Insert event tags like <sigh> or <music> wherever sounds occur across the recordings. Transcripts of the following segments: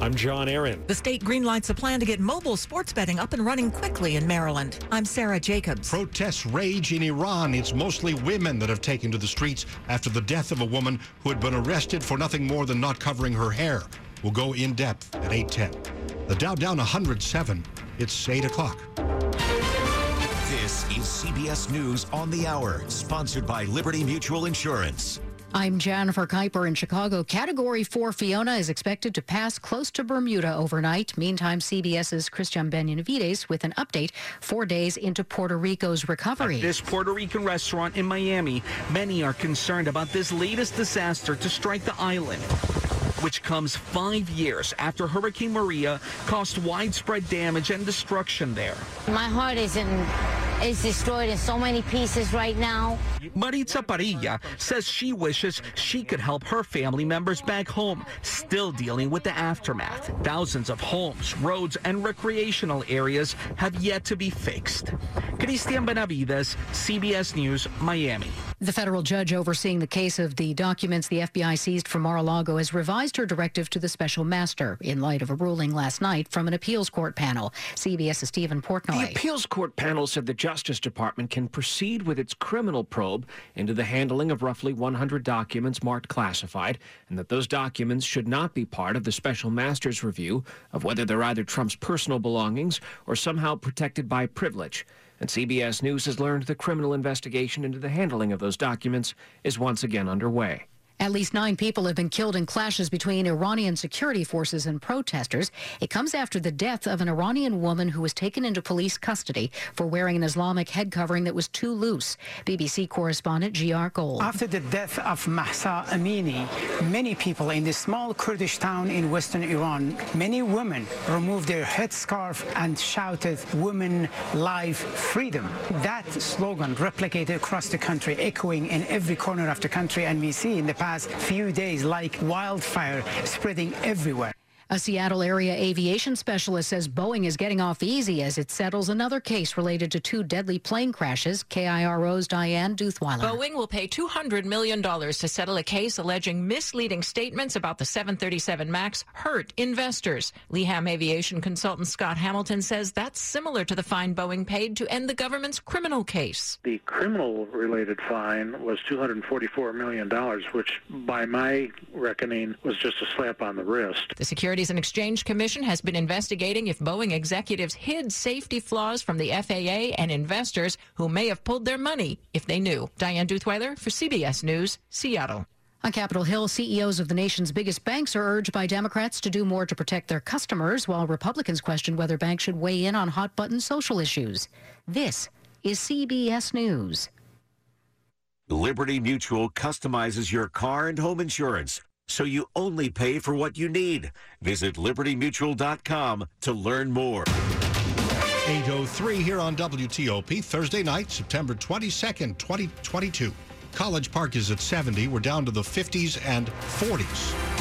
I'm John Aaron. The state greenlights a plan to get mobile sports betting up and running quickly in Maryland. I'm Sarah Jacobs. Protests rage in Iran. It's mostly women that have taken to the streets after the death of a woman who had been arrested for nothing more than not covering her hair. We'll go in depth at 810. The Dow down 107. It's 8 o'clock. This is CBS News on the Hour, sponsored by Liberty Mutual Insurance. I'm Jennifer Kuiper in Chicago. Category 4 Fiona is expected to pass close to Bermuda overnight. Meantime, CBS's Christian Benavides with an update four days into Puerto Rico's recovery. At this Puerto Rican restaurant in Miami, many are concerned about this latest disaster to strike the island which comes five years after Hurricane Maria caused widespread damage and destruction there. My heart is in is destroyed in so many pieces right now. Maritza Parilla says she wishes she could help her family members back home, still dealing with the aftermath. Thousands of homes, roads, and recreational areas have yet to be fixed. Christian Benavides, CBS News, Miami. The federal judge overseeing the case of the documents the FBI seized from Mar-a-Lago has revised her directive to the special master in light of a ruling last night from an appeals court panel. CBS's Stephen Portnoy. The appeals court panel said the Justice Department can proceed with its criminal probe into the handling of roughly 100 documents marked classified, and that those documents should not be part of the special master's review of whether they're either Trump's personal belongings or somehow protected by privilege. And CBS News has learned the criminal investigation into the handling of those documents is once again underway. At least nine people have been killed in clashes between Iranian security forces and protesters. It comes after the death of an Iranian woman who was taken into police custody for wearing an Islamic head covering that was too loose. BBC correspondent Jiyar Gol. After the death of Mahsa Amini, many people in this small Kurdish town in western Iran, many women removed their headscarf and shouted, Women, Life, Freedom. That slogan replicated across the country, echoing in every corner of the country, and we see in the past past few days like wildfire spreading everywhere. A Seattle area aviation specialist says Boeing is getting off easy as it settles another case related to two deadly plane crashes. KIRO's Diane Duthweiler. Boeing will pay $200 million to settle a case alleging misleading statements about the 737 MAX hurt investors. Leeham aviation consultant Scott Hamilton says that's similar to the fine Boeing paid to end the government's criminal case. The criminal related fine was $244 million, which by my reckoning was just a slap on the wrist. The security Securities and Exchange Commission has been investigating if Boeing executives hid safety flaws from the FAA and investors who may have pulled their money if they knew. Diane Duthweiler for CBS News, Seattle. On Capitol Hill, CEOs of the nation's biggest banks are urged by Democrats to do more to protect their customers, while Republicans question whether banks should weigh in on hot button social issues. This is CBS News. Liberty Mutual customizes your car and home insurance so you only pay for what you need. Visit libertymutual.com to learn more. 803 here on WTOP, Thursday night, September 22nd, 2022. College Park is at 70. We're down to the 50s and 40s.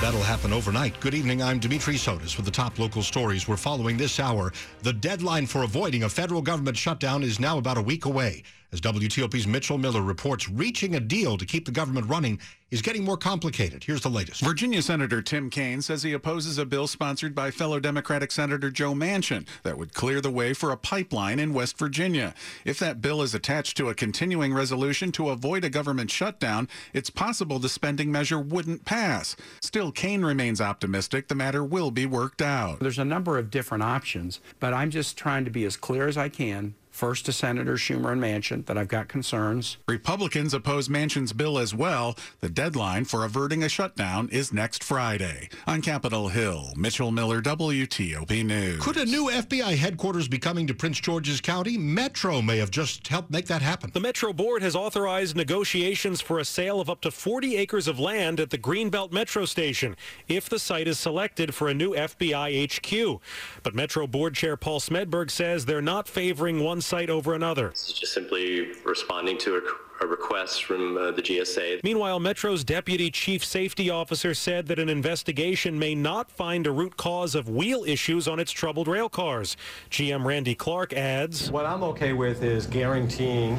That'll happen overnight. Good evening. I'm Dimitri Sotis with the top local stories we're following this hour. The deadline for avoiding a federal government shutdown is now about a week away. As WTOP's Mitchell Miller reports, reaching a deal to keep the government running is getting more complicated. Here's the latest. Virginia Senator Tim Kaine says he opposes a bill sponsored by fellow Democratic Senator Joe Manchin that would clear the way for a pipeline in West Virginia. If that bill is attached to a continuing resolution to avoid a government shutdown, it's possible the spending measure wouldn't pass. Still, Kaine remains optimistic the matter will be worked out. There's a number of different options, but I'm just trying to be as clear as I can First to Senator Schumer and Manchin that I've got concerns. Republicans oppose Manchin's bill as well. The deadline for averting a shutdown is next Friday. On Capitol Hill, Mitchell Miller, WTOP News. Could a new FBI headquarters be coming to Prince George's County? Metro may have just helped make that happen. The Metro Board has authorized negotiations for a sale of up to 40 acres of land at the Greenbelt Metro Station if the site is selected for a new FBI HQ. But Metro Board Chair Paul Smedberg says they're not favoring one site over another. This is just simply responding to a, a request from uh, the GSA. Meanwhile, Metro's deputy chief safety officer said that an investigation may not find a root cause of wheel issues on its troubled rail cars. GM Randy Clarke adds What I'm okay with is guaranteeing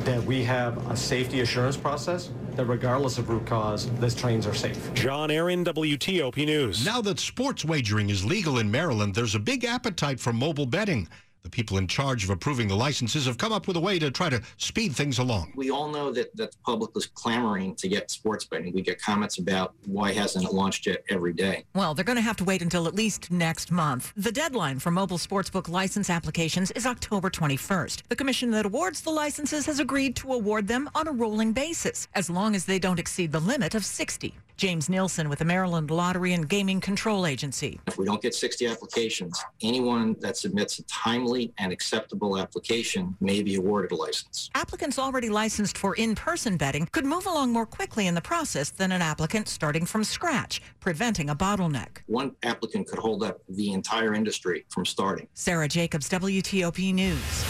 that we have a safety assurance process that regardless of root cause, these trains are safe. John Aaron, WTOP News. Now that sports wagering is legal in Maryland, there's a big appetite for mobile betting. The people in charge of approving the licenses have come up with a way to try to speed things along. We all know that, that the public is clamoring to get sports betting. We get comments about why hasn't it launched yet every day. Well, they're going to have to wait until at least next month. The deadline for mobile sportsbook license applications is October 21st. The commission that awards the licenses has agreed to award them on a rolling basis, as long as they don't exceed the limit of 60. James Nielsen with the Maryland Lottery and Gaming Control Agency. If we don't get 60 applications, anyone that submits a timely and acceptable application may be awarded a license. Applicants already licensed for in-person betting could move along more quickly in the process than an applicant starting from scratch, preventing a bottleneck. One applicant could hold up the entire industry from starting. Sarah Jacobs, WTOP News.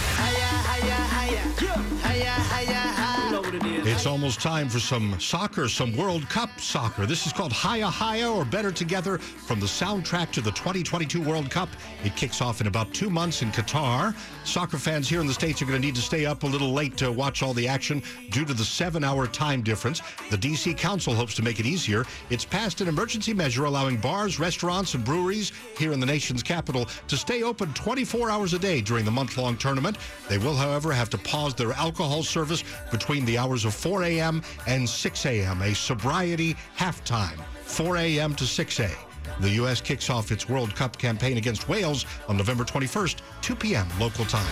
It's almost time for some soccer, some World Cup soccer. This is called Hayya Hayya or Better Together from the soundtrack to the 2022 World Cup. It kicks off in about two months in Qatar. Soccer fans here in the States are going to need to stay up a little late to watch all the action due to the seven hour time difference. The D.C. Council hopes to make it easier. It's passed an emergency measure allowing bars, restaurants, and breweries here in the nation's capital to stay open 24 hours a day during the month long tournament. They will, however, have to pause their alcohol service between the hours of 4 a.m. and 6 a.m., a sobriety halftime, 4 a.m. to 6 a.m. The U.S. kicks off its World Cup campaign against Wales on November 21st, 2 p.m. local time.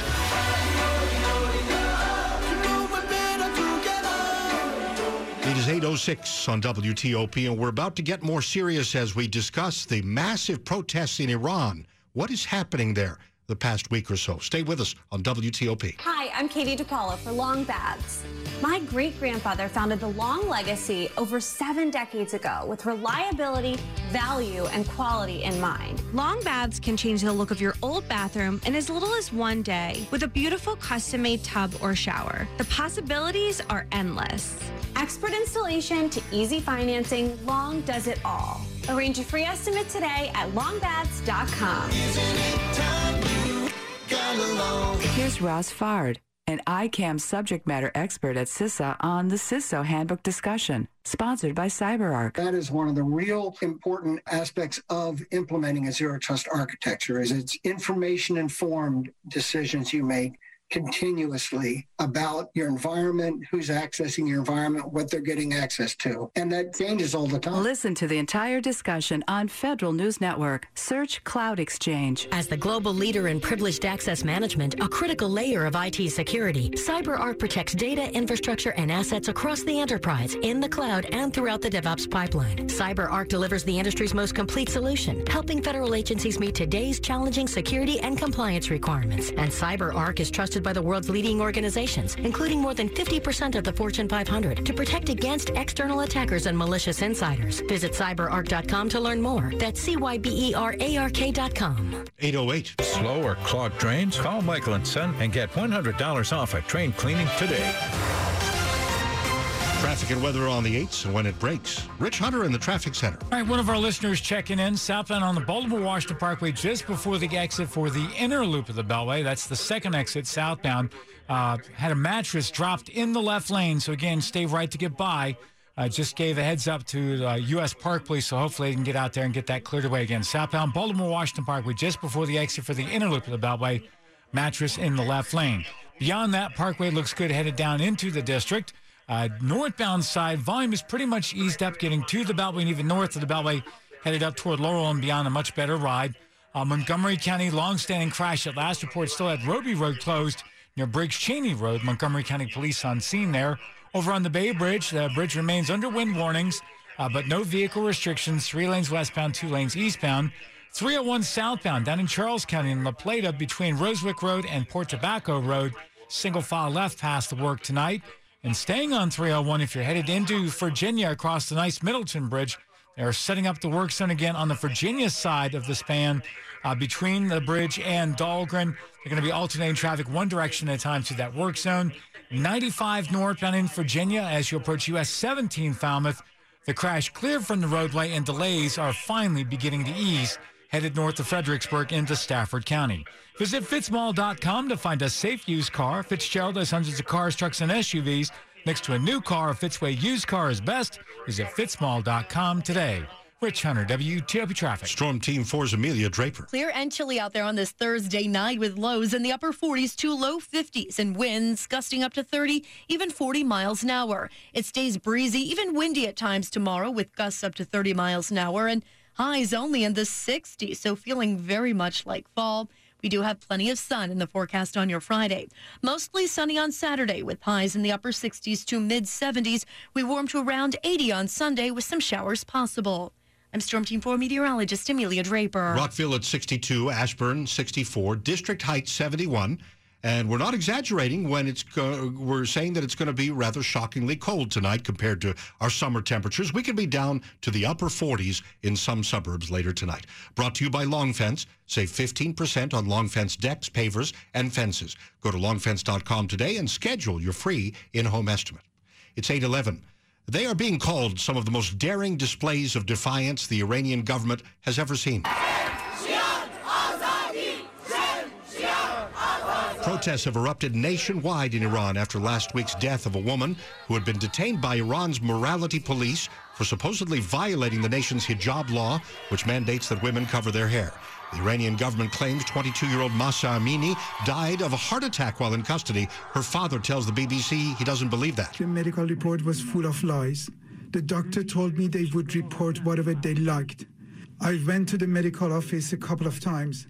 It is 8.06 on WTOP, and we're about to get more serious as we discuss the massive protests in Iran. What is happening there the past week or so? Stay with us on WTOP. Hi, I'm Katie DePaula for Long Baths. My great grandfather founded the Long Legacy over seven decades ago with reliability, value, and quality in mind. Long baths can change the look of your old bathroom in as little as one day with a beautiful custom made tub or shower. The possibilities are endless. Expert installation to easy financing, Long does it all. Arrange a free estimate today at longbaths.com. Here's Ross Foard, an ICAM subject matter expert at CISA on the CISO Handbook discussion, sponsored by CyberArk. That is one of the real important aspects of implementing a zero trust architecture is it's information informed decisions you make continuously about your environment, who's accessing your environment, what they're getting access to. And that changes all the time. Listen to the entire discussion on Federal News Network. Search Cloud Exchange. As the global leader in privileged access management, a critical layer of IT security, CyberArk protects data, infrastructure, and assets across the enterprise, in the cloud, and throughout the DevOps pipeline. CyberArk delivers the industry's most complete solution, helping federal agencies meet today's challenging security and compliance requirements. And CyberArk is trusted by the world's leading organizations, including more than 50% of the Fortune 500, to protect against external attackers and malicious insiders. Visit cyberark.com to learn more. That's C-Y-B-E-R-A-R-K.com. 808. Slow or clogged drains? Call Michael and Son and get $100 off a train cleaning today. Traffic and weather on the 8s and when it breaks. Rich Hunter in the traffic center. All right, one of our listeners checking in southbound on the Baltimore Washington Parkway just before the exit for the inner loop of the Beltway. That's the second exit southbound. Uh, had a mattress dropped in the left lane. So again, stay right to get by. Uh, just gave a heads up to the U.S. Park Police, so hopefully they can get out there and get that cleared away again. Southbound Baltimore Washington Parkway just before the exit for the inner loop of the Beltway. Mattress in the left lane. Beyond that, Parkway looks good headed down into the district. Uh, northbound side, volume is pretty much eased up, getting to the Beltway and even north of the Beltway, headed up toward Laurel and beyond a much better ride. Uh, Montgomery County, long-standing crash at last report still had Roby Road closed near Briggs Chaney Road. Montgomery County Police on scene there. Over on the Bay Bridge, the bridge remains under wind warnings, uh, but no vehicle restrictions. Three lanes westbound, two lanes eastbound. 301 southbound down in Charles County in La Plata between Rosewick Road and Port Tobacco Road. Single file left past the work tonight. And staying on 301, if you're headed into Virginia across the Nice Middleton Bridge, They're setting up the work zone again on the Virginia side of the span uh, between the bridge and Dahlgren. They're going to be alternating traffic one direction at a time to that work zone. 95 northbound in Virginia as you approach US 17 Falmouth. The crash cleared from the roadway and delays are finally beginning to ease headed north of Fredericksburg into Stafford County. Visit fitzmall.com to find a safe used car. Fitzgerald has hundreds of cars, trucks, and SUVs. Next to a new car, a Fitzway used car is best. Visit fitzmall.com today. Rich Hunter, WTOP Traffic. Storm Team 4's Amelia Draper. Clear and chilly out there on this Thursday night with lows in the upper 40s to low 50s and winds gusting up to 30, even 40 miles an hour. It stays breezy, even windy at times tomorrow with gusts up to 30 miles an hour and highs only in the 60s, so feeling very much like fall. We do have plenty of sun in the forecast on your Friday. Mostly sunny on Saturday with highs in the upper 60s to mid 70s. We warm to around 80 on Sunday with some showers possible. I'm Storm Team 4 meteorologist Amelia Draper. Rockville at 62, Ashburn 64, District Heights 71. And we're not exaggerating when it's we're saying that it's going to be rather shockingly cold tonight compared to our summer temperatures. We could be down to the upper 40s in some suburbs later tonight. Brought to you by Long Fence. Save 15% on Long Fence decks, pavers, and fences. Go to longfence.com today and schedule your free in-home estimate. It's 811. They are being called some of the most daring displays of defiance the Iranian government has ever seen. Protests have erupted nationwide in Iran after last week's death of a woman who had been detained by Iran's morality police for supposedly violating the nation's hijab law, which mandates that women cover their hair. The Iranian government claims 22-year-old Mahsa Amini died of a heart attack while in custody. Her father tells the BBC he doesn't believe that. The medical report was full of lies. The doctor told me they would report whatever they liked. I went to the medical office a couple of times.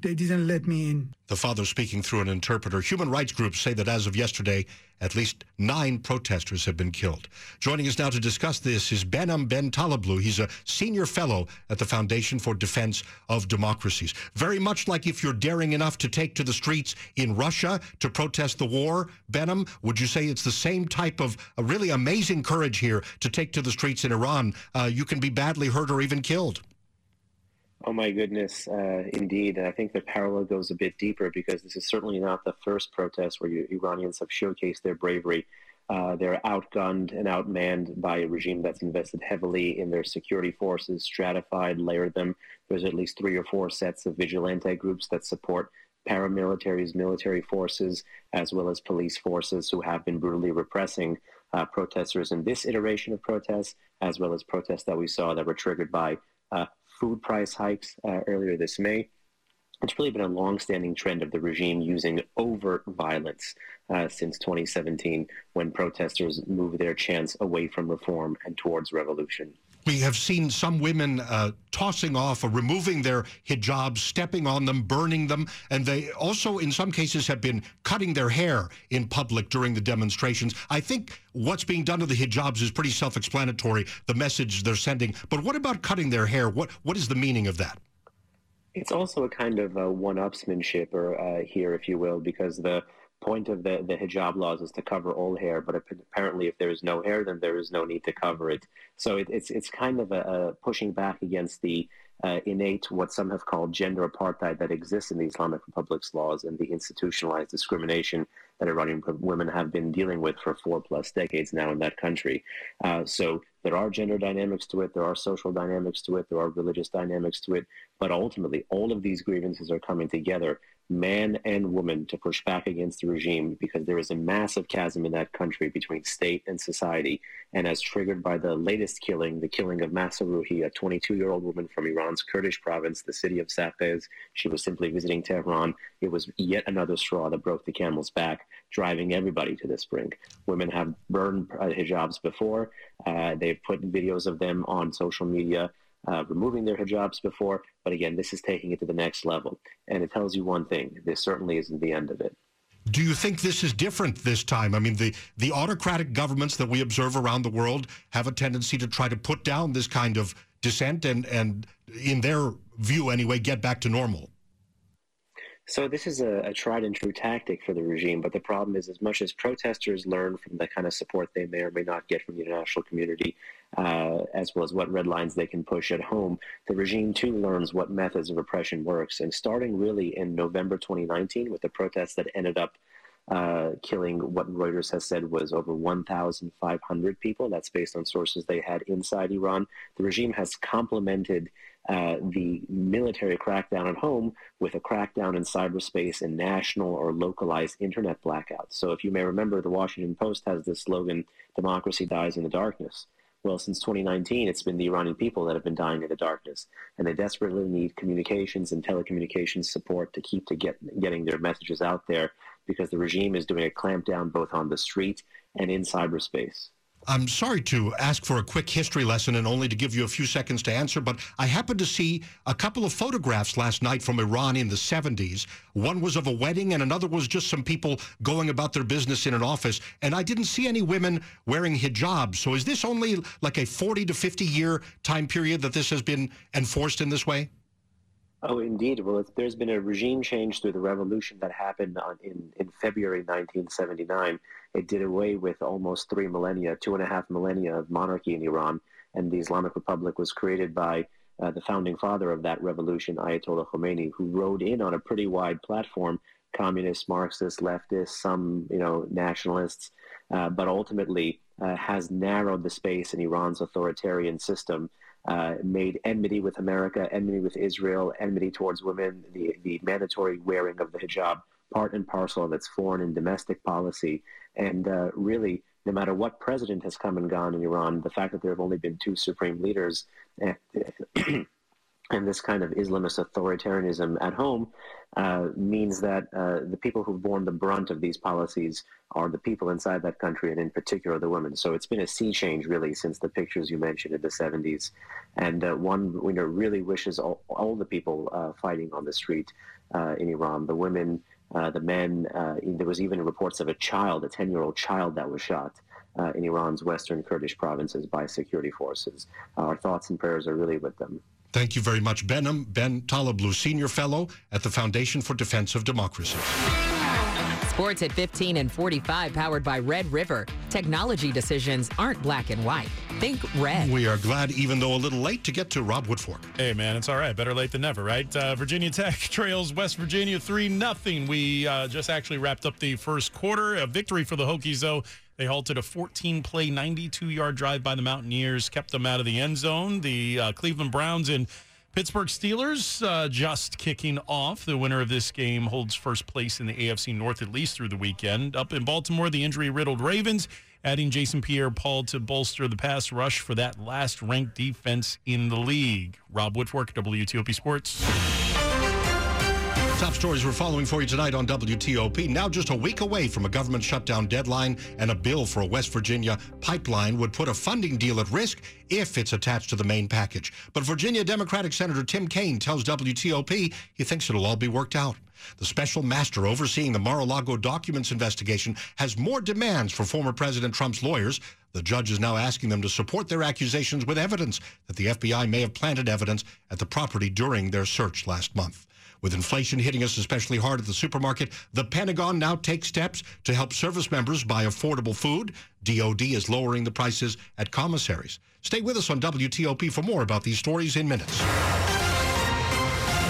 They didn't let me in. The father speaking through an interpreter. Human rights groups say that as of yesterday, at least nine protesters have been killed. Joining us now to discuss this is Behnam Ben Taleblu. He's a senior fellow at the Foundation for Defense of Democracies. Very much like if you're daring enough to take to the streets in Russia to protest the war, Behnam, would you say it's the same type of really amazing courage here to take to the streets in Iran? Uh, you can be badly hurt or even killed. Oh my goodness, uh, indeed. I think the parallel goes a bit deeper because this is certainly not the first protest where you, Iranians have showcased their bravery. Uh, they're outgunned and outmanned by a regime that's invested heavily in their security forces, stratified, layered them. There's at least three or four sets of vigilante groups that support paramilitaries, military forces, as well as police forces who have been brutally repressing uh, protesters in this iteration of protests, as well as protests that we saw that were triggered by uh, food price hikes uh, earlier this May. It's really been a long-standing trend of the regime using overt violence uh, since 2017, when protesters moved their chants away from reform and towards revolution. We have seen some women uh, tossing off or removing their hijabs, stepping on them, burning them, and they also, in some cases, have been cutting their hair in public during the demonstrations. I think what's being done to the hijabs is pretty self-explanatory, the message they're sending. But what about cutting their hair? What What is the meaning of that? It's also a kind of a one-upsmanship, or uh, here, if you will, because the point of the, the hijab laws is to cover all hair, but apparently if there is no hair, then there is no need to cover it. So it, it's it's kind of a, a pushing back against the uh, innate, what some have called gender apartheid that exists in the Islamic Republic's laws and the institutionalized discrimination that Iranian women have been dealing with for four plus decades now in that country. Uh, so there are gender dynamics to it, there are social dynamics to it, there are religious dynamics to it, but ultimately all of these grievances are coming together man and woman to push back against the regime because there is a massive chasm in that country between state and society. And as triggered by the latest killing, the killing of Mahsa Ruhi, a 22 year old woman from Iran's Kurdish province, the city of Saqqez, she was simply visiting Tehran. It was yet another straw that broke the camel's back, driving everybody to this brink. Women have burned uh, hijabs before, uh, they've put videos of them on social media uh, removing their hijabs before. But again, this is taking it to the next level. And it tells you one thing this certainly isn't the end of it. Do you think this is different this time? I mean, the, the autocratic governments that we observe around the world have a tendency to try to put down this kind of dissent and, and in their view anyway, get back to normal. So this is a, a, tried and true tactic for the regime, but the problem is, as much as protesters learn from the kind of support they may or may not get from the international community, uh, as well as what red lines they can push at home, the regime too learns what methods of repression works. And starting really in November 2019, with the protests that ended up uh, killing what Reuters has said was over 1,500 people. That's based on sources they had inside Iran. The regime has complemented uh, the military crackdown at home with a crackdown in cyberspace and national or localized internet blackouts. So, if you may remember, the Washington Post has this slogan democracy dies in the darkness. Well, since 2019, it's been the Iranian people that have been dying in the darkness, and they desperately need communications and telecommunications support to keep to get getting their messages out there because the regime is doing a clampdown both on the street and in cyberspace. I'm sorry to ask for a quick history lesson and only to give you a few seconds to answer, but I happened to see a couple of photographs last night from Iran in the 70s. One was of a wedding, and another was just some people going about their business in an office. And I didn't see any women wearing hijabs. So is this only like a 40 to 50 year time period that this has been enforced in this way? Oh, indeed. Well, there's been a regime change through the revolution that happened on, in, in February 1979. It did away with almost three millennia, two and a half millennia of monarchy in Iran. And the Islamic Republic was created by uh, the founding father of that revolution, Ayatollah Khomeini, who rode in on a pretty wide platform communists, Marxists, leftists, some you know nationalists, uh, but ultimately uh, has narrowed the space in Iran's authoritarian system uh, made enmity with America, enmity with Israel, enmity towards women, the, the mandatory wearing of the hijab, part and parcel of its foreign and domestic policy. And uh, really, no matter what president has come and gone in Iran, the fact that there have only been two supreme leaders <clears throat> and, this kind of Islamist authoritarianism at home uh, means that uh, the people who've borne the brunt of these policies are the people inside that country, and in particular the women. So it's been a sea change, really, since the pictures you mentioned in the 70s. And uh, one you know, really wishes all, all the people uh, fighting on the street uh, in Iran, the women, uh, the men. there was even reports of a child, a 10-year-old child that was shot. in Iran's western Kurdish provinces by security forces. Our thoughts and prayers are really with them. Thank you very much, Behnam Ben Taleblu, Senior Fellow at the Foundation for Defense of Democracy. Sports at 15 and 45, powered by Red River. Technology decisions aren't black and white. Think red. We are glad, even though a little late, to get to Rob Woodfork. Hey, man, it's all right. Better late than never, right? Uh, Virginia Tech <laughs> trails West Virginia 3 0. We uh, just actually wrapped up the first quarter. A victory for the Hokies, though. They halted a 14 play, 92 yard drive by the Mountaineers, kept them out of the end zone. The uh, Cleveland Browns and Pittsburgh Steelers uh, just kicking off. The winner of this game holds first place in the AFC North at least through the weekend. Up in Baltimore, the injury riddled Ravens adding Jason Pierre Paul to bolster the pass rush for that last ranked defense in the league. Rob Woodfork, WTOP Sports. Top stories we're following for you tonight on WTOP. Now just a week away from a government shutdown deadline and a bill for a West Virginia pipeline would put a funding deal at risk if it's attached to the main package. But Virginia Democratic Senator Tim Kaine tells WTOP he thinks it'll all be worked out. The special master overseeing the Mar-a-Lago documents investigation has more demands for former President Trump's lawyers. The judge is now asking them to support their accusations with evidence that the FBI may have planted evidence at the property during their search last month. With inflation hitting us especially hard at the supermarket, the Pentagon now takes steps to help service members buy affordable food. DOD is lowering the prices at commissaries. Stay with us on WTOP for more about these stories in minutes.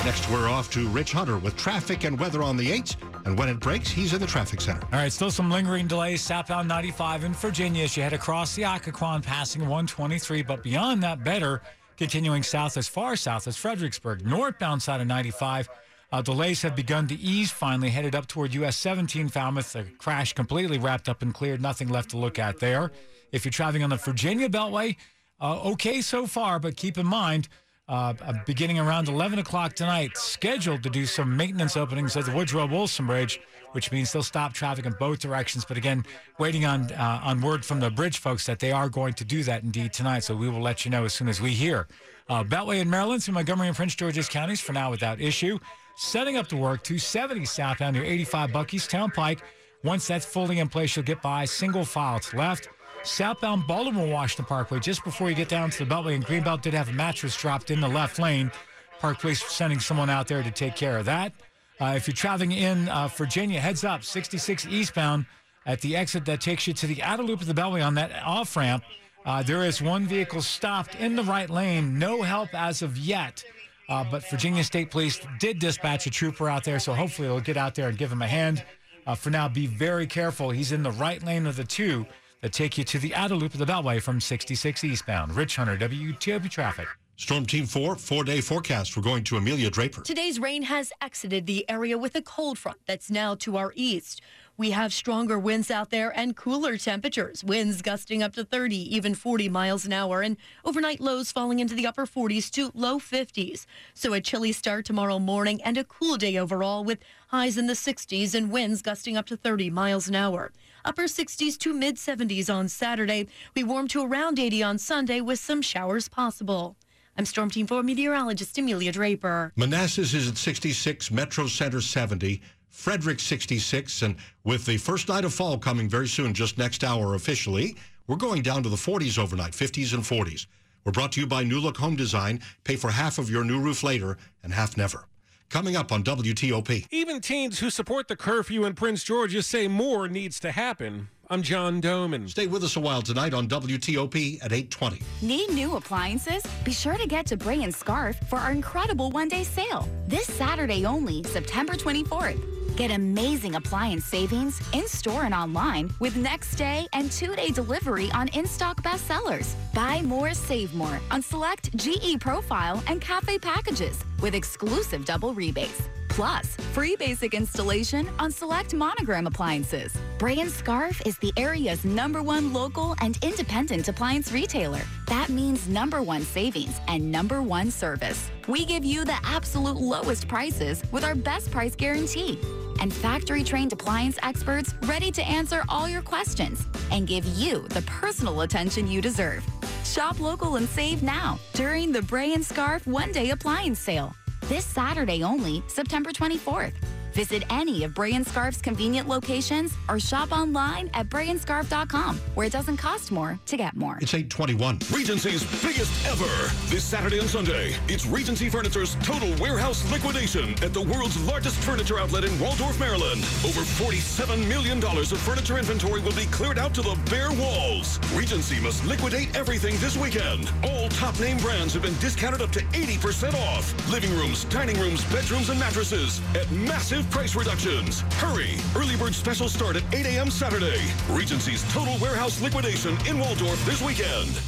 Next, we're off to Rich Hunter with traffic and weather on the 8th. And when it breaks, he's in the traffic center. All right, still some lingering delays southbound 95 in Virginia as you head across the Occoquan, passing 123. But beyond that, better continuing south as far south as Fredericksburg. Northbound side of 95, uh, delays have begun to ease, finally headed up toward US 17 Falmouth. The crash completely wrapped up and cleared, nothing left to look at there. If you're traveling on the Virginia Beltway, uh, okay so far, but keep in mind, uh, uh beginning around 11 o'clock tonight, scheduled to do some maintenance openings at the Woodrow Wilson Bridge which means they'll stop traffic in both directions. But again, waiting on uh, on word from the bridge folks that they are going to do that indeed tonight. So we will let you know as soon as we hear. Uh, Beltway in Maryland through Montgomery and Prince George's counties for now without issue. Setting up to work 270 southbound near 85 Buckeystown Pike. Once that's fully in place, you'll get by single file to left. Southbound Baltimore Washington Parkway, just before you get down to the Beltway and Greenbelt, did have a mattress dropped in the left lane. Park Police sending someone out there to take care of that. Uh, if you're traveling in uh, Virginia, heads up, 66 eastbound at the exit that takes you to the outer loop of the Beltway on that off ramp. Uh, there is one vehicle stopped in the right lane. No help as of yet. Uh, but Virginia State Police did dispatch a trooper out there, so hopefully they'll get out there and give him a hand. Uh, for now, be very careful. He's in the right lane of the two that take you to the outer loop of the Beltway from 66 eastbound. Rich Hunter, WTOP Traffic. Storm Team 4, four day forecast. We're going to Amelia Draper. Today's rain has exited the area with a cold front that's now to our east. We have stronger winds out there and cooler temperatures, winds gusting up to 30, even 40 miles an hour, and overnight lows falling into the upper 40s to low 50s. So a chilly start tomorrow morning and a cool day overall with highs in the 60s and winds gusting up to 30 miles an hour. Upper 60s to mid 70s on Saturday. We warm to around 80 on Sunday with some showers possible. I'm Storm Team 4 meteorologist Amelia Draper. Manassas is at 66, Metro Center 70, Frederick 66, and with the first night of fall coming very soon, just next hour officially, we're going down to the 40s overnight, 50s and 40s. We're brought to you by New Look Home Design. Pay for half of your new roof later and half never. Coming up on WTOP. Even teens who support the curfew in Prince George's say more needs to happen. I'm John Domen. Stay with us a while tonight on WTOP at 820. Need new appliances? Be sure to get to Bray and Scarff for our incredible one-day sale. This Saturday only, September 24th. Get amazing appliance savings in-store and online with next day and two-day delivery on in-stock bestsellers. Buy more, save more on select GE Profile and Cafe packages with exclusive double rebates. Plus, free basic installation on select monogram appliances. Bray and Scarff is the area's number one local and independent appliance retailer. That means number one savings and number one service. We give you the absolute lowest prices with our best price guarantee. And factory trained appliance experts ready to answer all your questions and give you the personal attention you deserve. Shop local and save now during the Bray and Scarff one day appliance sale. This Saturday only, September 24th. Visit any of Bray and Scarff's convenient locations or shop online at brayandscarff.com, where it doesn't cost more to get more. It's 821. Regency's biggest ever. This Saturday and Sunday, it's Regency Furniture's total warehouse liquidation at the world's largest furniture outlet in Waldorf, Maryland. Over $47 million of furniture inventory will be cleared out to the bare walls. Regency must liquidate everything this weekend. All top name brands have been discounted up to 80% off. Living rooms, dining rooms, bedrooms, and mattresses at massive price reductions. Hurry! Early bird specials start at 8 a.m. Saturday. Regency's total warehouse liquidation in Waldorf this weekend.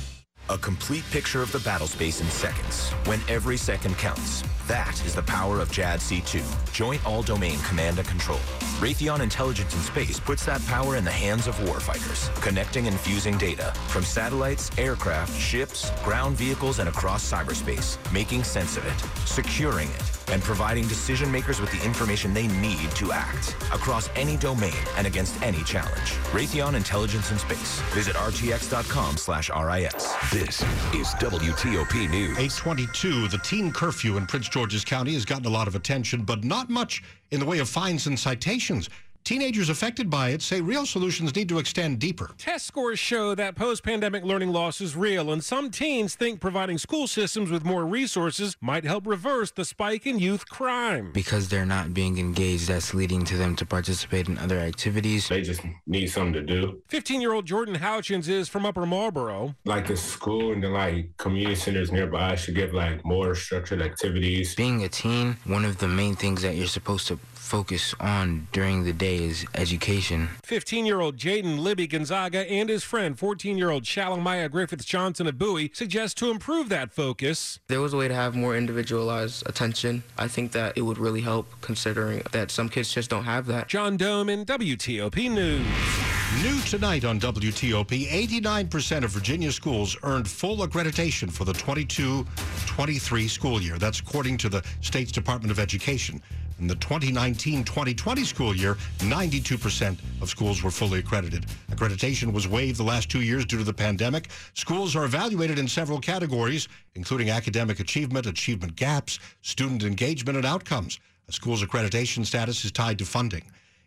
A complete picture of the battle space in seconds, when every second counts. That is the power of JADC2, Joint All-Domain Command and Control. Raytheon Intelligence and Space puts that power in the hands of warfighters, connecting and fusing data from satellites, aircraft, ships, ground vehicles, and across cyberspace, making sense of it, securing it, and providing decision makers with the information they need to act across any domain and against any challenge. Raytheon Intelligence and Space. Visit rtx.com slash RIS. This is WTOP News. 822, the teen curfew in Prince George's County has gotten a lot of attention, but not much in the way of fines and citations. Teenagers affected by it say real solutions need to extend deeper. Test scores show that post pandemic learning loss is real, and some teens think providing school systems with more resources might help reverse the spike in youth crime. Because they're not being engaged, that's leading to them to participate in other activities. They just need something to do. 15 year old Jordan Houchins is from Upper Marlboro. Like the school and the like community centers nearby should give like more structured activities. Being a teen, one of the main things that you're supposed to focus on during the day is education. 15 year old Jaden Libby Gonzaga and his friend, 14 year old Shalomaya Griffiths Johnson of Bowie, suggest to improve that focus. There was a way to have more individualized attention. I think that it would really help considering that some kids just don't have that. John Domen WTOP News. New tonight on WTOP, 89% of Virginia schools earned full accreditation for the 22 23 school year. That's according to the state's Department of Education. In the 2019 2020 school year, 92% of schools were fully accredited. Accreditation was waived the last two years due to the pandemic. Schools are evaluated in several categories, including academic achievement, achievement gaps, student engagement, and outcomes. A school's accreditation status is tied to funding.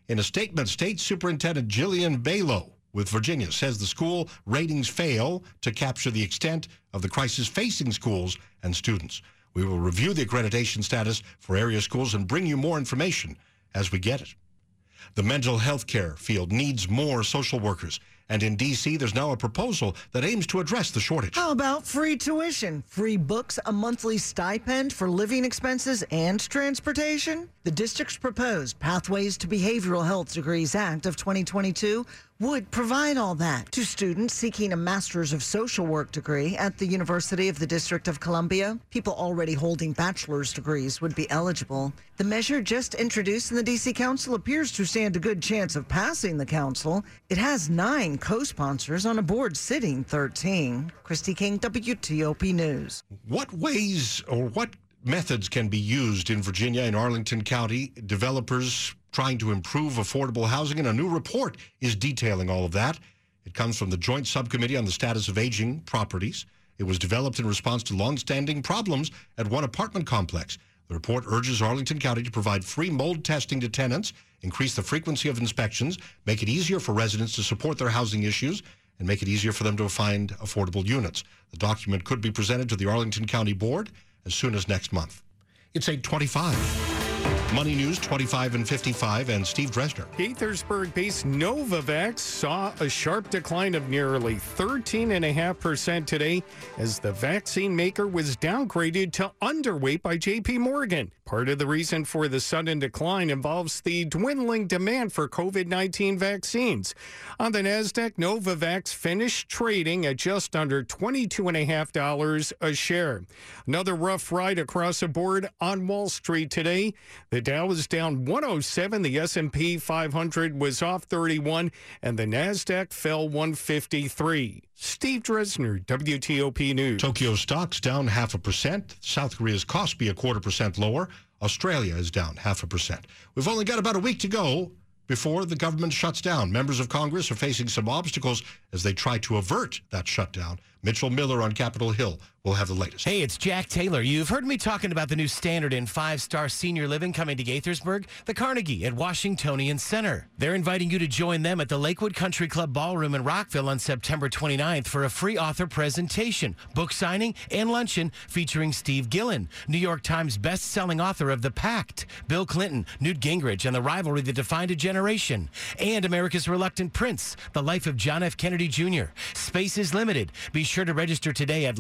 In a statement, State Superintendent Jillian Balow with Virginia says the school ratings fail to capture the extent of the crisis facing schools and students. We will review the accreditation status for area schools and bring you more information as we get it. The mental health care field needs more social workers. And in D.C., there's now a proposal that aims to address the shortage. How about free tuition, free books, a monthly stipend for living expenses and transportation? The district's proposed Pathways to Behavioral Health Degrees Act of 2022 would provide all that to students seeking a Master's of Social Work degree at the University of the District of Columbia. People already holding bachelor's degrees would be eligible. The measure just introduced in the D.C. Council appears to stand a good chance of passing the council. It has nine co sponsors on a board sitting 13. Kristi King, WTOP News. What ways or what methods can be used in Virginia and Arlington County? Developers trying to improve affordable housing, and a new report is detailing all of that. It comes from the Joint Subcommittee on the Status of Aging Properties. It was developed in response to longstanding problems at one apartment complex. The report urges Arlington County to provide free mold testing to tenants, increase the frequency of inspections, make it easier for residents to support their housing issues, and make it easier for them to find affordable units. The document could be presented to the Arlington County Board as soon as next month. It's 825. Money News 25 and 55 and Steve Dresner. Gaithersburg-based Novavax saw a sharp decline of nearly 13.5% today as the vaccine maker was downgraded to underweight by JP Morgan. Part of the reason for the sudden decline involves the dwindling demand for COVID-19 vaccines. On the Nasdaq, Novavax finished trading at just under $22.5 a share. Another rough ride across the board on Wall Street today. The Dow was down 107, the S&P 500 was off 31, and the Nasdaq fell 153. Steve Dresner, WTOP News. Tokyo stocks down half a percent. South Korea's Kospi a quarter percent lower. Australia is down half a percent. We've only got about a week to go before the government shuts down. Members of Congress are facing some obstacles as they try to avert that shutdown. Mitchell Miller on Capitol Hill will have the latest. Hey, it's Jack Taylor. You've heard me talking about the new standard in five star senior living coming to Gaithersburg, the Carnegie at Washingtonian Center. They're inviting you to join them at the Lakewood Country Club Ballroom in Rockville on September 29th for a free author presentation, book signing, and luncheon featuring Steve Gillon, New York Times best-selling author of The Pact, Bill Clinton, Newt Gingrich, and the rivalry that defined a generation, and America's Reluctant Prince, The Life of John F. Kennedy Jr. Space is limited. Be sure to register today at